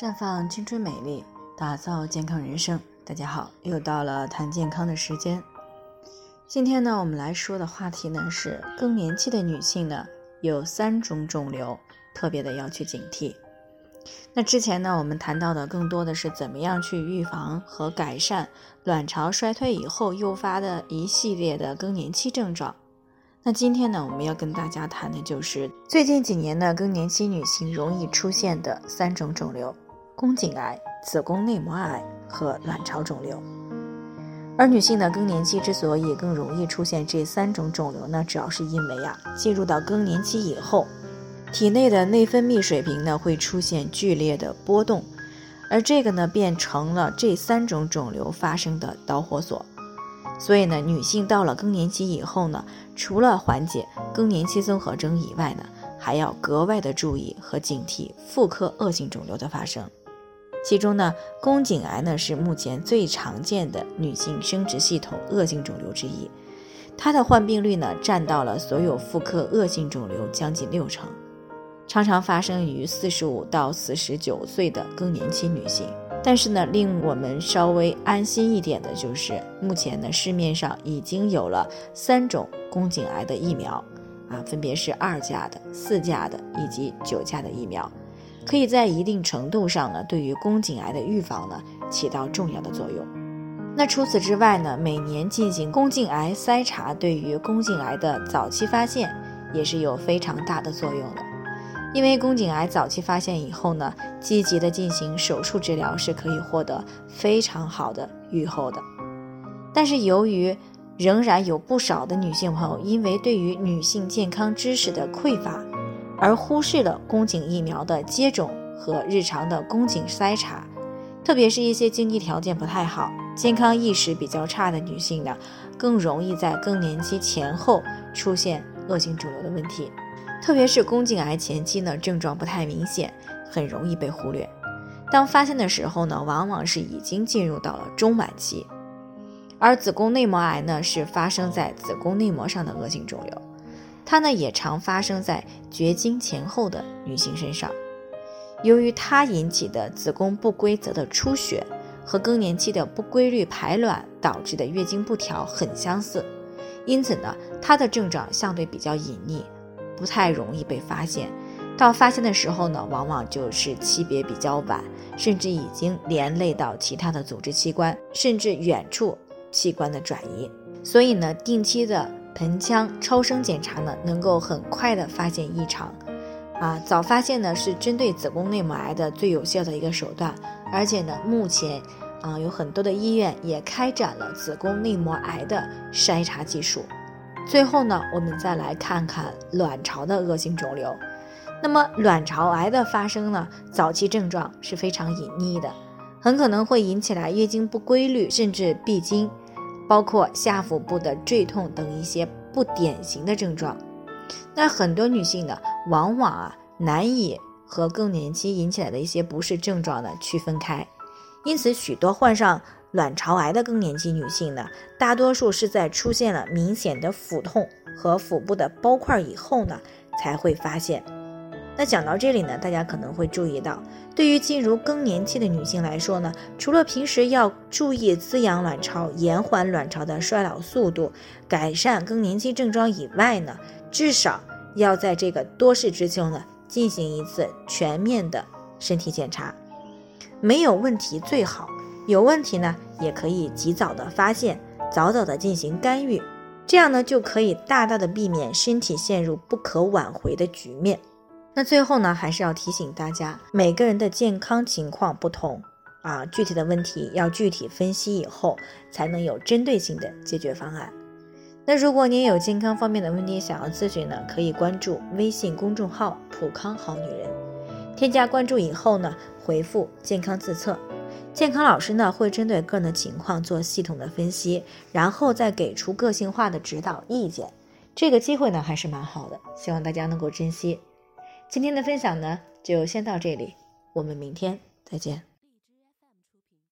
绽放青春美丽，打造健康人生。大家好，又到了谈健康的时间。今天呢，我们来说的话题呢是更年期的女性呢有三种肿瘤，特别的要去警惕。那之前呢，我们谈到的更多的是怎么样去预防和改善卵巢衰退以后诱发的一系列的更年期症状。那今天呢，我们要跟大家谈的就是最近几年呢更年期女性容易出现的三种肿瘤。宫颈癌、子宫内膜癌和卵巢肿瘤，而女性的更年期之所以更容易出现这三种肿瘤呢，主要是因为啊，进入到更年期以后，体内的内分泌水平呢会出现剧烈的波动，而这个呢变成了这三种肿瘤发生的导火索。所以呢，女性到了更年期以后呢，除了缓解更年期综合征以外呢，还要格外的注意和警惕妇科恶性肿瘤的发生。其中呢，宫颈癌呢是目前最常见的女性生殖系统恶性肿瘤之一，它的患病率呢占到了所有妇科恶性肿瘤将近六成，常常发生于四十五到四十九岁的更年期女性。但是呢，令我们稍微安心一点的就是，目前呢市面上已经有了三种宫颈癌的疫苗，啊，分别是二价的、四价的以及九价的疫苗。可以在一定程度上呢，对于宫颈癌的预防呢，起到重要的作用。那除此之外呢，每年进行宫颈癌筛查，对于宫颈癌的早期发现也是有非常大的作用的。因为宫颈癌早期发现以后呢，积极的进行手术治疗是可以获得非常好的预后的。但是由于仍然有不少的女性朋友，因为对于女性健康知识的匮乏。而忽视了宫颈疫苗的接种和日常的宫颈筛查，特别是一些经济条件不太好、健康意识比较差的女性呢，更容易在更年期前后出现恶性肿瘤的问题。特别是宫颈癌前期呢，症状不太明显，很容易被忽略。当发现的时候呢，往往是已经进入到了中晚期。而子宫内膜癌呢，是发生在子宫内膜上的恶性肿瘤。它呢也常发生在绝经前后的女性身上，由于它引起的子宫不规则的出血和更年期的不规律排卵导致的月经不调很相似，因此呢，它的症状相对比较隐匿，不太容易被发现。到发现的时候呢，往往就是期别比较晚，甚至已经连累到其他的组织器官，甚至远处器官的转移。所以呢，定期的。盆腔超声检查呢，能够很快的发现异常，啊，早发现呢是针对子宫内膜癌的最有效的一个手段，而且呢，目前啊有很多的医院也开展了子宫内膜癌的筛查技术。最后呢，我们再来看看卵巢的恶性肿瘤。那么卵巢癌的发生呢，早期症状是非常隐匿的，很可能会引起来月经不规律，甚至闭经。包括下腹部的坠痛等一些不典型的症状，那很多女性呢，往往啊难以和更年期引起来的一些不适症状呢区分开，因此许多患上卵巢癌的更年期女性呢，大多数是在出现了明显的腹痛和腹部的包块以后呢，才会发现。那讲到这里呢，大家可能会注意到，对于进入更年期的女性来说呢，除了平时要注意滋养卵巢、延缓卵巢的衰老速度、改善更年期症状以外呢，至少要在这个多事之秋呢进行一次全面的身体检查，没有问题最好，有问题呢也可以及早的发现，早早的进行干预，这样呢就可以大大的避免身体陷入不可挽回的局面。那最后呢，还是要提醒大家，每个人的健康情况不同啊，具体的问题要具体分析以后，才能有针对性的解决方案。那如果您有健康方面的问题想要咨询呢，可以关注微信公众号“普康好女人”，添加关注以后呢，回复“健康自测”，健康老师呢会针对个人的情况做系统的分析，然后再给出个性化的指导意见。这个机会呢还是蛮好的，希望大家能够珍惜。今天的分享呢，就先到这里，我们明天再见。